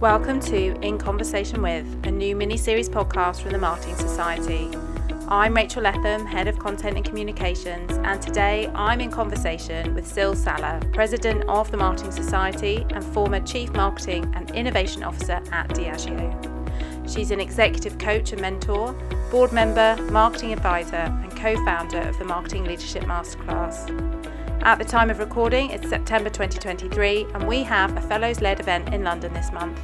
Welcome to In Conversation With, a new mini series podcast from the Marketing Society. I'm Rachel Letham, Head of Content and Communications, and today I'm in conversation with Syl Saller, President of the Marketing Society and former Chief Marketing and Innovation Officer at Diageo. She's an executive coach and mentor, board member, marketing advisor, and co founder of the Marketing Leadership Masterclass. At the time of recording, it's September 2023, and we have a Fellows led event in London this month.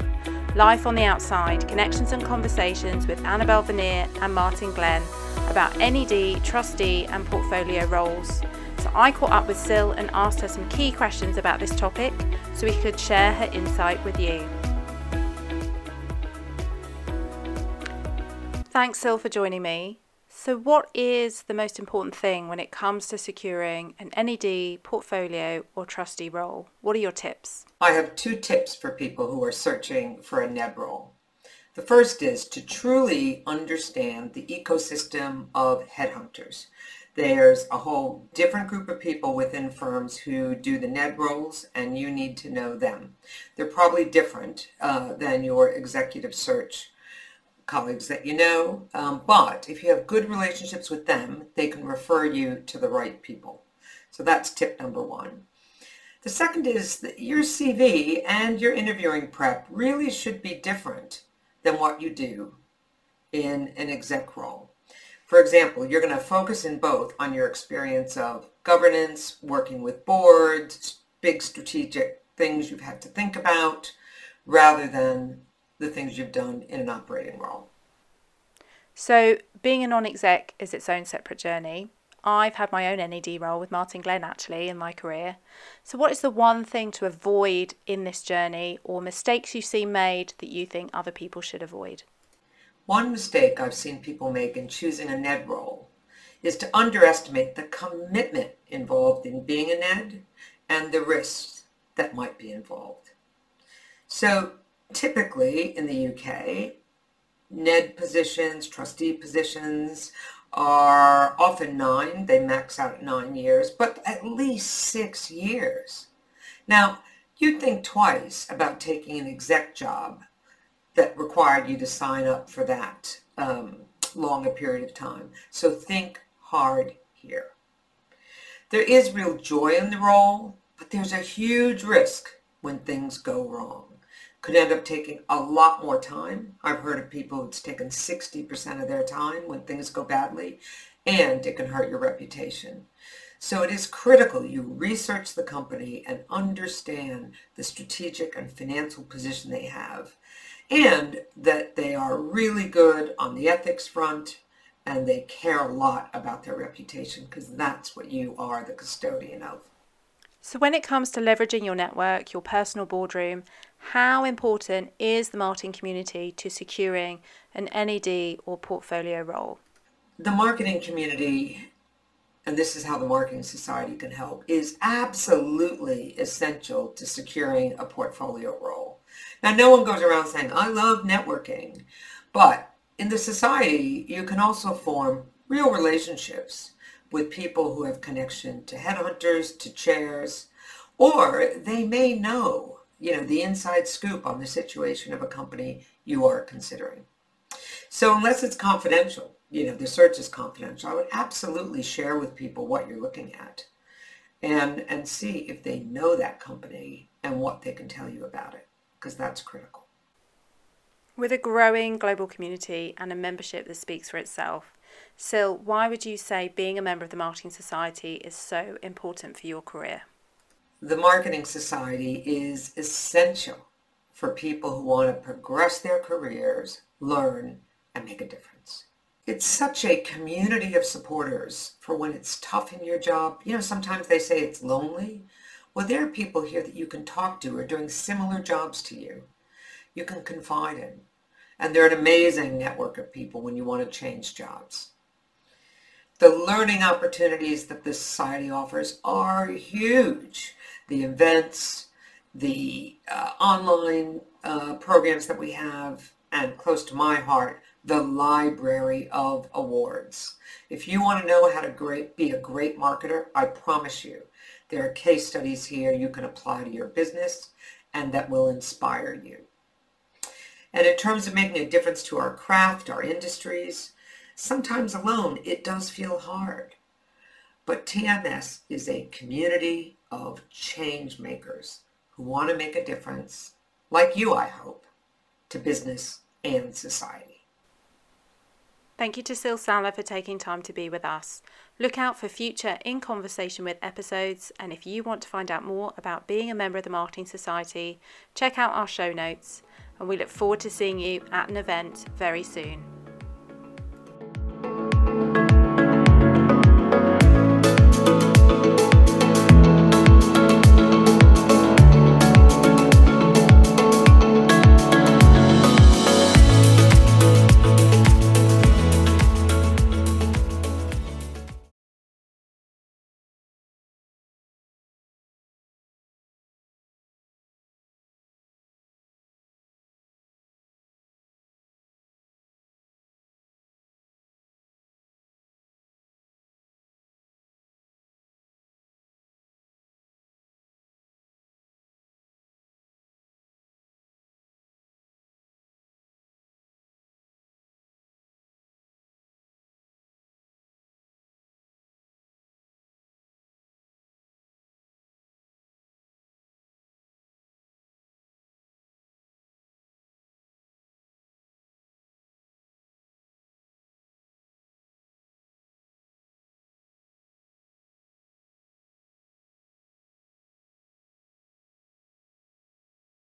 Life on the Outside Connections and Conversations with Annabel Venner and Martin Glenn about NED, trustee, and portfolio roles. So I caught up with Syl and asked her some key questions about this topic so we could share her insight with you. Thanks, Syl, for joining me. So, what is the most important thing when it comes to securing an NED, portfolio, or trustee role? What are your tips? I have two tips for people who are searching for a NED role. The first is to truly understand the ecosystem of headhunters. There's a whole different group of people within firms who do the NED roles, and you need to know them. They're probably different uh, than your executive search colleagues that you know, um, but if you have good relationships with them, they can refer you to the right people. So that's tip number one. The second is that your CV and your interviewing prep really should be different than what you do in an exec role. For example, you're going to focus in both on your experience of governance, working with boards, big strategic things you've had to think about, rather than the things you've done in an operating role. So, being a non exec is its own separate journey. I've had my own NED role with Martin Glenn actually in my career. So, what is the one thing to avoid in this journey or mistakes you see made that you think other people should avoid? One mistake I've seen people make in choosing a NED role is to underestimate the commitment involved in being a NED and the risks that might be involved. So, typically in the UK, NED positions, trustee positions are often nine. They max out at nine years, but at least six years. Now, you'd think twice about taking an exec job that required you to sign up for that um, long a period of time. So think hard here. There is real joy in the role, but there's a huge risk when things go wrong could end up taking a lot more time. I've heard of people it's taken 60% of their time when things go badly, and it can hurt your reputation. So it is critical you research the company and understand the strategic and financial position they have, and that they are really good on the ethics front and they care a lot about their reputation because that's what you are the custodian of. So, when it comes to leveraging your network, your personal boardroom, how important is the marketing community to securing an NED or portfolio role? The marketing community, and this is how the Marketing Society can help, is absolutely essential to securing a portfolio role. Now, no one goes around saying, I love networking, but in the society, you can also form real relationships with people who have connection to headhunters, to chairs, or they may know, you know, the inside scoop on the situation of a company you are considering. So unless it's confidential, you know, the search is confidential, I would absolutely share with people what you're looking at and, and see if they know that company and what they can tell you about it, because that's critical. With a growing global community and a membership that speaks for itself, Syl, why would you say being a member of the Marketing Society is so important for your career? The Marketing Society is essential for people who want to progress their careers, learn, and make a difference. It's such a community of supporters for when it's tough in your job. You know, sometimes they say it's lonely. Well, there are people here that you can talk to who are doing similar jobs to you. You can confide in. And they're an amazing network of people when you want to change jobs. The learning opportunities that this society offers are huge. The events, the uh, online uh, programs that we have, and close to my heart, the library of awards. If you want to know how to great, be a great marketer, I promise you, there are case studies here you can apply to your business and that will inspire you. And in terms of making a difference to our craft, our industries, sometimes alone it does feel hard. But TMS is a community of change makers who want to make a difference, like you, I hope, to business and society. Thank you to Syl Saller for taking time to be with us. Look out for future In Conversation with episodes, and if you want to find out more about being a member of the Marketing Society, check out our show notes, and we look forward to seeing you at an event very soon.